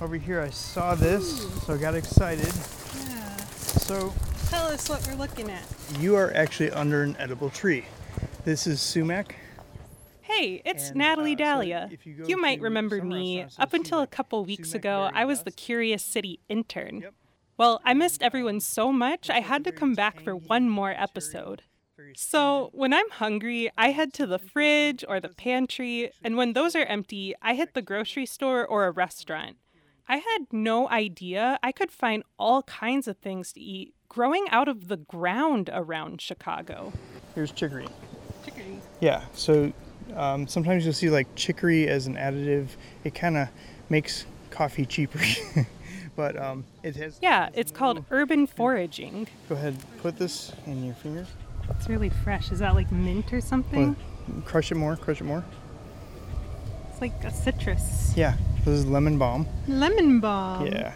over here. I saw this, so I got excited. Yeah. So Tell us what we're looking at. you are actually under an edible tree. This is sumac. Hey, it's And, Natalie uh, so Dalea. if you you might remember me. Up until a couple weeks ago, I was the. Curious City intern. Yep. Well, I missed everyone so much, I had to come back for one more episode. So, when I'm hungry, I head to the fridge or the pantry, and when those are empty, I hit the grocery store or a restaurant. I had no idea I could find all kinds of things to eat growing out of the ground around Chicago. Here's chicory. Chicory. Yeah, so um, sometimes you'll see like chicory as an additive. It kind of makes coffee cheaper. but um, it has. Yeah, it's no- called urban foraging. Go ahead, put this in your fingers. It's really fresh. Is that like mint or something? Well, crush it more, crush it more. It's like a citrus. Yeah, this is lemon balm. Lemon balm. yeah.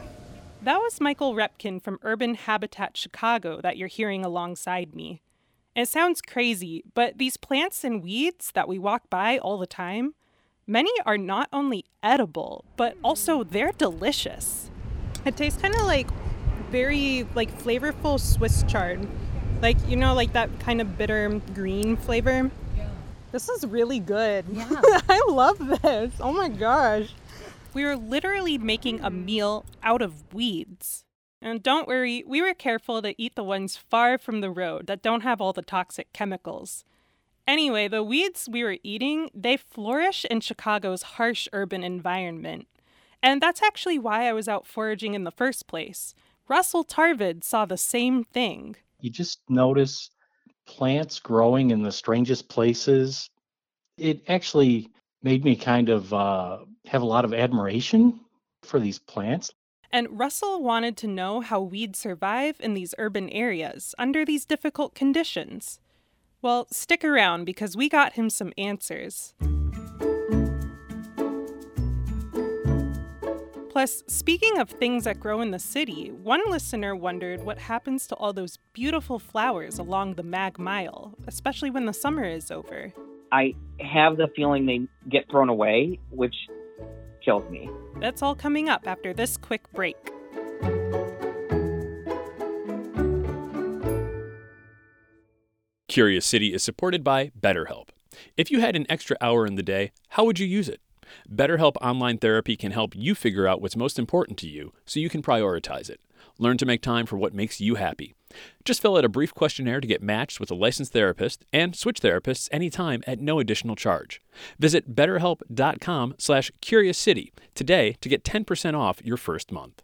That was Michael Repkin from Urban Habitat Chicago that you're hearing alongside me. It sounds crazy, but these plants and weeds that we walk by all the time, many are not only edible, but also they're delicious. It tastes kind of like very like flavorful Swiss chard. Like, you know, like that kind of bitter green flavor. Yeah. This is really good. Yeah. I love this. Oh my gosh. We were literally making a meal out of weeds. And don't worry, we were careful to eat the ones far from the road that don't have all the toxic chemicals. Anyway, the weeds we were eating, they flourish in Chicago's harsh urban environment. And that's actually why I was out foraging in the first place. Russell Tarvid saw the same thing. you just notice plants growing in the strangest places. It actually made me kind of uh, have a lot of admiration for these plants. And Russell wanted to know how weeds survive in these urban areas under these difficult conditions. Well, stick around because we got him some answers. Plus, speaking of things that grow in the city, one listener wondered what happens to all those beautiful flowers along the Mag Mile, especially when the summer is over. I have the feeling they get thrown away, which kills me. That's all coming up after this quick break. Curious City is supported by BetterHelp. If you had an extra hour in the day, how would you use it? BetterHelp Online Therapy can help you figure out what's most important to you so you can prioritize it. Learn to make time for what makes you happy. Just fill out a brief questionnaire to get matched with a licensed therapist and switch therapists anytime at no additional charge. Visit betterhelp.com slash curiouscity today to get 10% off your first month.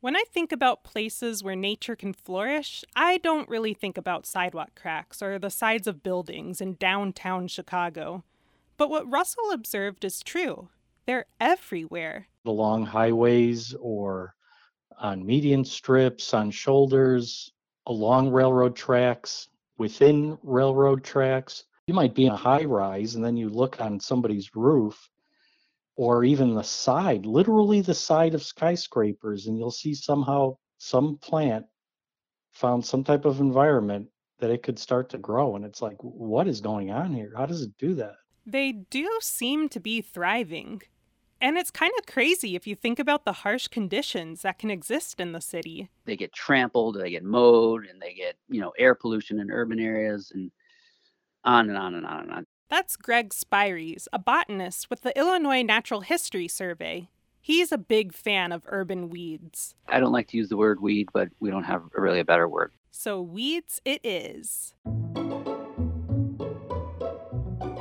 When I think about places where nature can flourish, I don't really think about sidewalk cracks or the sides of buildings in downtown Chicago. But what Russell observed is true. They're everywhere. Along highways or on median strips, on shoulders, along railroad tracks, within railroad tracks. You might be in a high rise and then you look on somebody's roof or even the side, literally the side of skyscrapers, and you'll see somehow some plant found some type of environment that it could start to grow. And it's like, what is going on here? How does it do that? They do seem to be thriving. And it's kind of crazy if you think about the harsh conditions that can exist in the city. They get trampled, they get mowed, and they get, you know, air pollution in urban areas and on and on and on and on. That's Greg Spyreas, a botanist with the Illinois Natural History Survey. He's a big fan of urban weeds. I don't like to use the word weed, but we don't have really a better word. So, weeds it is.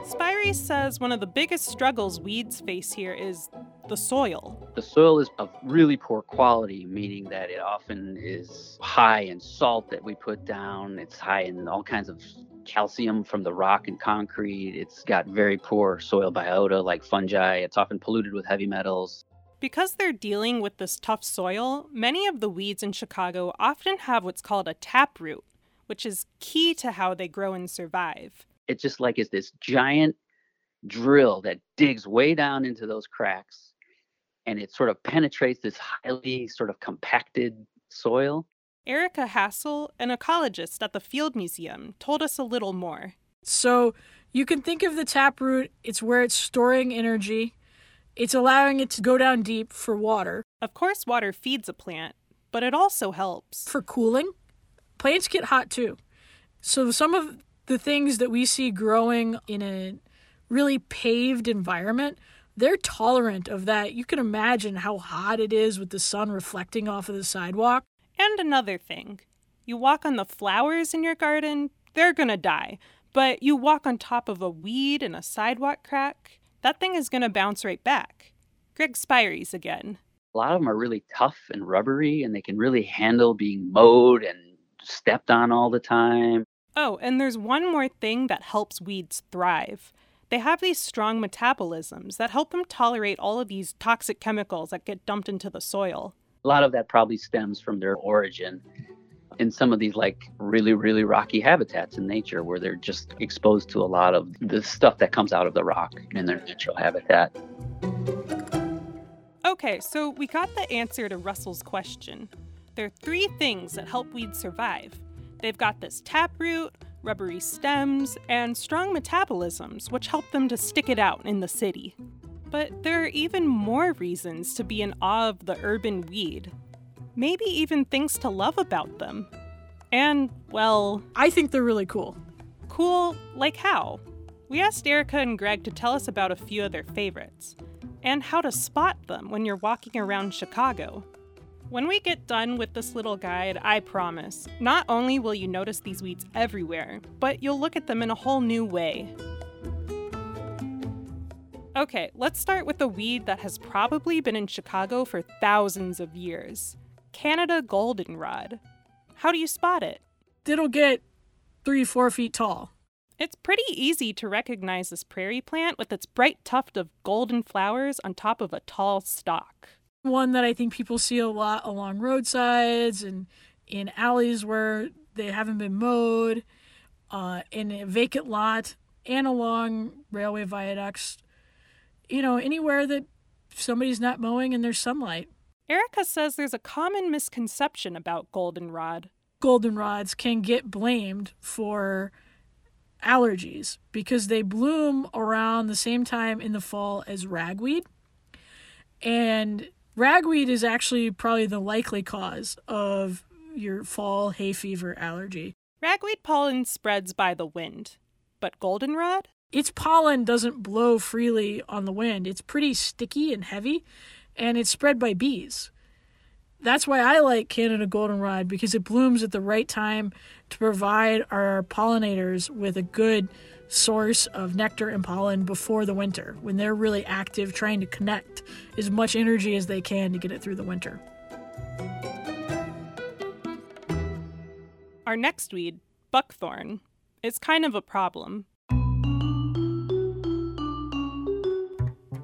Spyreas says one of the biggest struggles weeds face here is the soil. The soil is of really poor quality, meaning that it often is high in salt that we put down. It's high in all kinds of calcium from the rock and concrete. It's got very poor soil biota like fungi. It's often polluted with heavy metals. Because they're dealing with this tough soil, many of the weeds in Chicago often have what's called a taproot, which is key to how they grow and survive. It's just like it's this giant drill that digs way down into those cracks and it sort of penetrates this highly sort of compacted soil. Erica Hassel, an ecologist at the Field Museum, told us a little more. So you can think of the taproot, it's where it's storing energy. It's allowing it to go down deep for water. Of course, water feeds a plant, but it also helps. For cooling. Plants get hot too. So some of the things that we see growing in a really paved environment, they're tolerant of that. You can imagine how hot it is with the sun reflecting off of the sidewalk. And another thing you walk on the flowers in your garden, they're gonna die. But you walk on top of a weed in a sidewalk crack, that thing is gonna bounce right back. Greg Spyreas again. A lot of them are really tough and rubbery, and they can really handle being mowed and stepped on all the time. Oh, and there's one more thing that helps weeds thrive. They have these strong metabolisms that help them tolerate all of these toxic chemicals that get dumped into the soil. A lot of that probably stems from their origin in some of these like really really rocky habitats in nature where they're just exposed to a lot of the stuff that comes out of the rock in their natural habitat. Okay, so we got the answer to Russell's question. There are three things that help weeds survive. They've got this taproot, rubbery stems, and strong metabolisms, which help them to stick it out in the city. But there are even more reasons to be in awe of the urban weed. Maybe even things to love about them. And, well. I think they're really cool. Cool, like how? We asked Erica and Greg to tell us about a few of their favorites, and how to spot them when you're walking around Chicago. When we get done with this little guide, I promise, not only will you notice these weeds everywhere, but you'll look at them in a whole new way. Okay, let's start with a weed that has probably been in Chicago for thousands of years Canada goldenrod. How do you spot it? It'll get three, four feet tall. It's pretty easy to recognize this prairie plant with its bright tuft of golden flowers on top of a tall stalk. One that I think people see a lot along roadsides and in alleys where they haven't been mowed, uh, in a vacant lot, and along railway viaducts. You know, anywhere that somebody's not mowing and there's sunlight. Erica says there's a common misconception about goldenrod. Goldenrods can get blamed for allergies because they bloom around the same time in the fall as ragweed. And Ragweed is actually probably the likely cause of your fall hay fever allergy. Ragweed pollen spreads by the wind, but goldenrod? Its pollen doesn't blow freely on the wind. It's pretty sticky and heavy, and it's spread by bees. That's why I like Canada goldenrod because it blooms at the right time to provide our pollinators with a good source of nectar and pollen before the winter when they're really active trying to connect as much energy as they can to get it through the winter. Our next weed, buckthorn, is kind of a problem.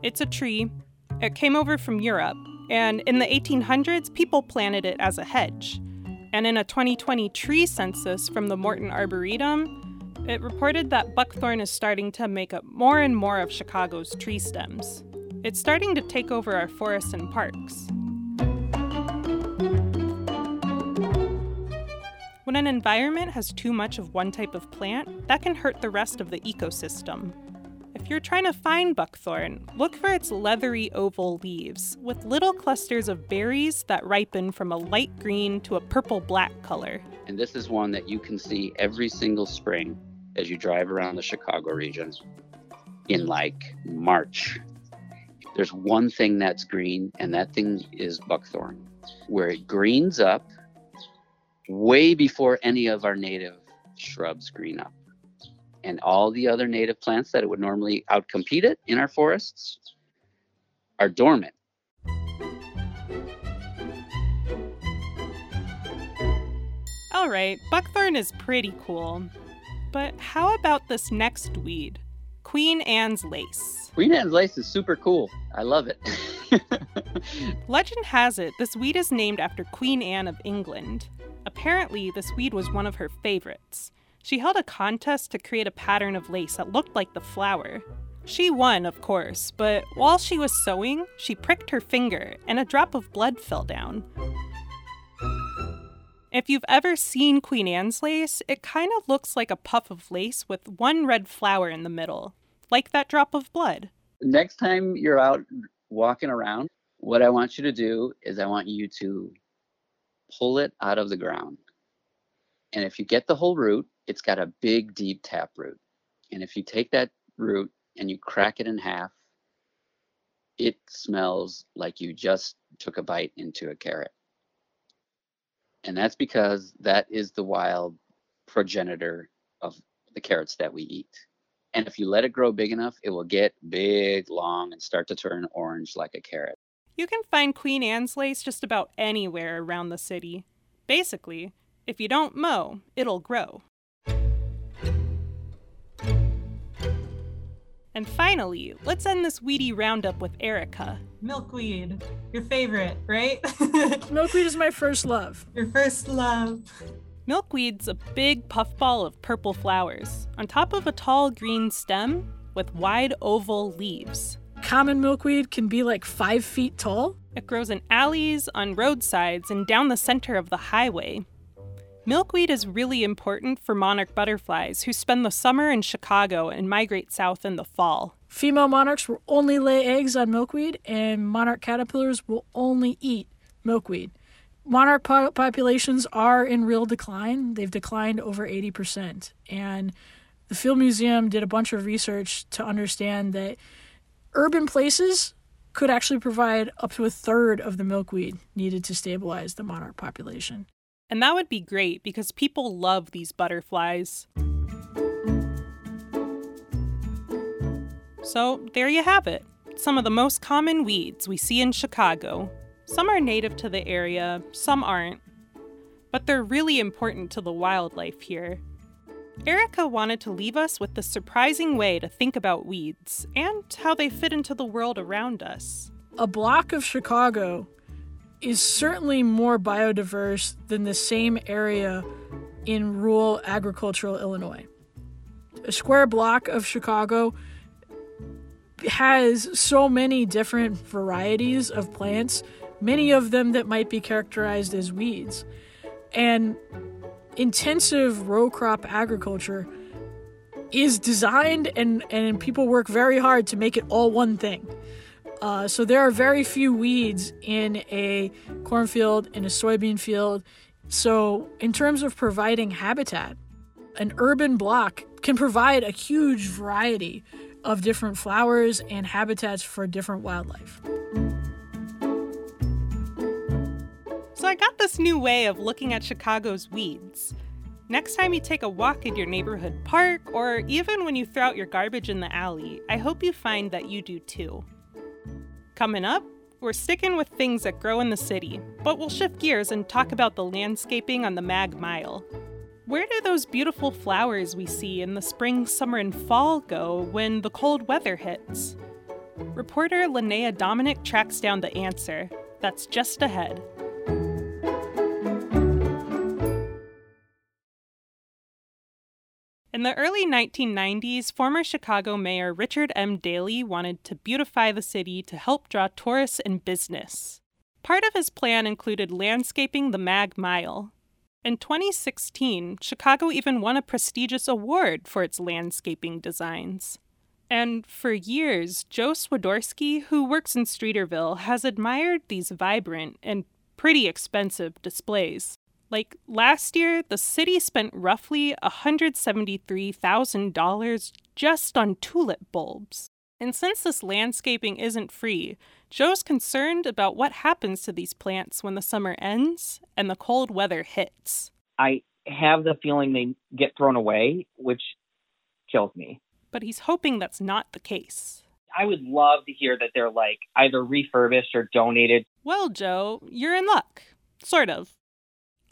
It's a tree. It came over from Europe, and in the 1800s, people planted it as a hedge. And in a 2020 tree census from the Morton Arboretum, it reported that buckthorn is starting to make up more and more of Chicago's tree stems. It's starting to take over our forests and parks. When an environment has too much of one type of plant, that can hurt the rest of the ecosystem. If you're trying to find buckthorn, look for its leathery oval leaves with little clusters of berries that ripen from a light green to a purple black color. And this is one that you can see every single spring as you drive around the Chicago region in like March. There's one thing that's green, and that thing is buckthorn, where it greens up way before any of our native shrubs green up. And all the other native plants that it would normally outcompete it in our forests are dormant. All right, buckthorn is pretty cool. But how about this next weed? Queen Anne's lace. Queen Anne's lace is super cool. I love it. Legend has it this weed is named after Queen Anne of England. Apparently, this weed was one of her favorites. She held a contest to create a pattern of lace that looked like the flower. She won, of course, but while she was sewing, she pricked her finger and a drop of blood fell down. If you've ever seen Queen Anne's lace, it kind of looks like a puff of lace with one red flower in the middle, like that drop of blood. Next time you're out walking around, what I want you to do is I want you to pull it out of the ground. And if you get the whole root, it's got a big, deep tap root. And if you take that root and you crack it in half, it smells like you just took a bite into a carrot. And that's because that is the wild progenitor of the carrots that we eat. And if you let it grow big enough, it will get big, long, and start to turn orange like a carrot. You can find Queen Anne's lace just about anywhere around the city. Basically, if you don't mow, it'll grow. And finally, let's end this weedy roundup with Erica. Milkweed, your favorite, right? Milkweed is my first love. Your first love. Milkweed's a big puffball of purple flowers on top of a tall green stem with wide oval leaves. Common milkweed can be like five feet tall. It grows in alleys, on roadsides, and down the center of the highway. Milkweed is really important for monarch butterflies who spend the summer in Chicago and migrate south in the fall. Female monarchs will only lay eggs on milkweed, and monarch caterpillars will only eat milkweed. Monarch po- populations are in real decline. They've declined over 80%. And the Field Museum did a bunch of research to understand that urban places could actually provide up to a third of the milkweed needed to stabilize the monarch population. And that would be great because people love these butterflies. So, there you have it. Some of the most common weeds we see in Chicago. Some are native to the area, some aren't. But they're really important to the wildlife here. Erica wanted to leave us with the surprising way to think about weeds and how they fit into the world around us. A block of Chicago is certainly more biodiverse than the same area in rural agricultural Illinois. A square block of Chicago has so many different varieties of plants, many of them that might be characterized as weeds. And intensive row crop agriculture is designed and, and people work very hard to make it all one thing. Uh, so there are very few weeds in a cornfield, in a soybean field. So, in terms of providing habitat, an urban block can provide a huge variety of different flowers and habitats for different wildlife. So, I got this new way of looking at Chicago's weeds. Next time you take a walk in your neighborhood park, or even when you throw out your garbage in the alley, I hope you find that you do too. Coming up, we're sticking with things that grow in the city, but we'll shift gears and talk about the landscaping on the Mag Mile. Where do those beautiful flowers we see in the spring, summer, and fall go when the cold weather hits? Reporter Linnea Dominic tracks down the answer. That's just ahead. In the early 1990s, former Chicago Mayor Richard M. Daley wanted to beautify the city to help draw tourists and business. Part of his plan included landscaping the Mag Mile. In 2016, Chicago even won a prestigious award for its landscaping designs. And for years, Joe Swiderski, who works in Streeterville, has admired these vibrant and pretty expensive displays. Like last year, the city spent roughly $173,000 just on tulip bulbs. And since this landscaping isn't free, Joe's concerned about what happens to these plants when the summer ends and the cold weather hits. I have the feeling they get thrown away, which kills me. But he's hoping that's not the case. I would love to hear that they're like either refurbished or donated. Well, Joe, you're in luck. Sort of.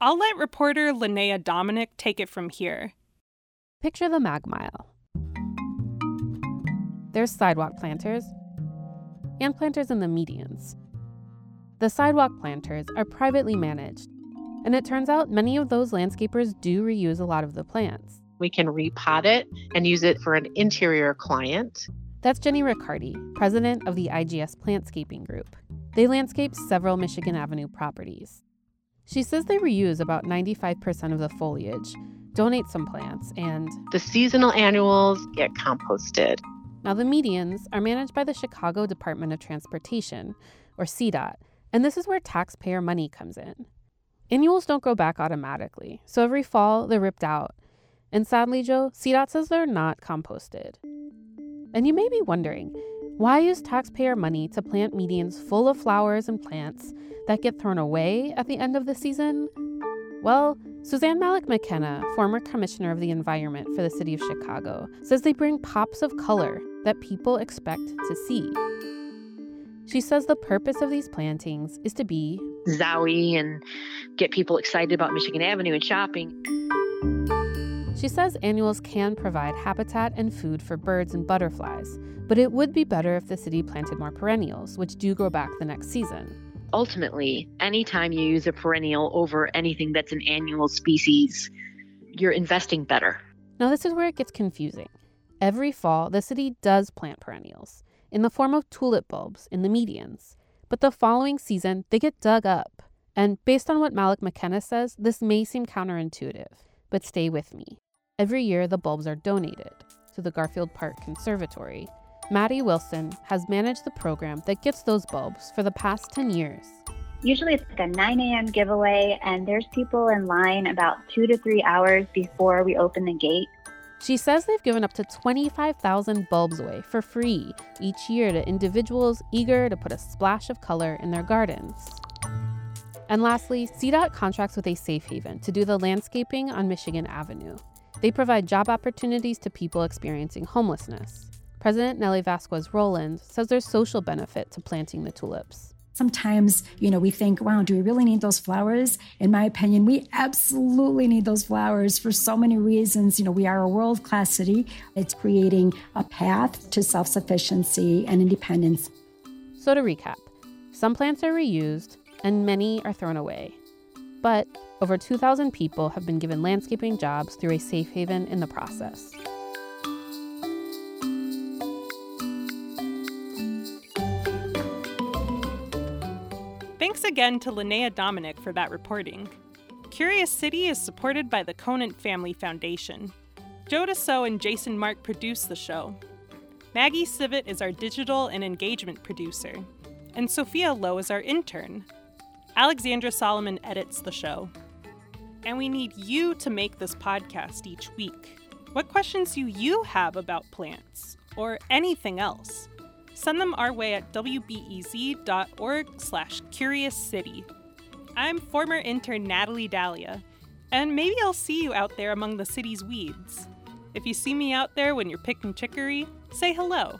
I'll let reporter Linnea Dominic take it from here. Picture the Mag Mile. There's sidewalk planters and planters in the medians. The sidewalk planters are privately managed, and it turns out many of those landscapers do reuse a lot of the plants. We can repot it and use it for an interior client. That's Jenny Riccardi, president of the IGS Plantscaping Group. They landscape several Michigan Avenue properties. She says they reuse about 95% of the foliage, donate some plants, and the seasonal annuals get composted. Now, the medians are managed by the Chicago Department of Transportation, or CDOT, and this is where taxpayer money comes in. Annuals don't grow back automatically, so every fall they're ripped out. And sadly, Joe, CDOT says they're not composted. And you may be wondering, why use taxpayer money to plant medians full of flowers and plants that get thrown away at the end of the season? Well, Suzanne Malec-McKenna, former commissioner of the environment for the city of Chicago, says they bring pops of color that people expect to see. She says the purpose of these plantings is to be zowie and get people excited about Michigan Avenue and shopping. She says annuals can provide habitat and food for birds and butterflies, but it would be better if the city planted more perennials, which do grow back the next season. Ultimately, anytime you use a perennial over anything that's an annual species, you're investing better. Now, this is where it gets confusing. Every fall, the city does plant perennials in the form of tulip bulbs in the medians. But the following season, they get dug up. And based on what Malec-McKenna says, this may seem counterintuitive, but stay with me. Every year, the bulbs are donated to the Garfield Park Conservatory. Maddie Wilson has managed the program that gets those bulbs for the past 10 years. Usually it's like a 9 a.m. giveaway, and there's people in line about two to three hours before we open the gate. She says they've given up to 25,000 bulbs away for free each year to individuals eager to put a splash of color in their gardens. And lastly, CDOT contracts with a safe haven to do the landscaping on Michigan Avenue. They provide job opportunities to people experiencing homelessness. President Neli Vazquez Rowland says there's social benefit to planting the tulips. Sometimes, you know, we think, wow, do we really need those flowers? In my opinion, we absolutely need those flowers for so many reasons. You know, we are a world class city. It's creating a path to self sufficiency and independence. So, to recap, some plants are reused and many are thrown away. But over 2,000 people have been given landscaping jobs through a safe haven in the process. Thanks again to Linnea Dominic for that reporting. Curious City is supported by the Conant Family Foundation. Joe DeCeault and Jason Marck produce the show. Maggie Sivit is our digital and engagement producer, and Sophia Lowe is our intern. Alexandra Solomon edits the show. And we need you to make this podcast each week. What questions do you have about plants or anything else? Send them our way at wbez.org slash curious city. I'm former intern Natalie Dalea, and maybe I'll see you out there among the city's weeds. If you see me out there when you're picking chicory, say hello.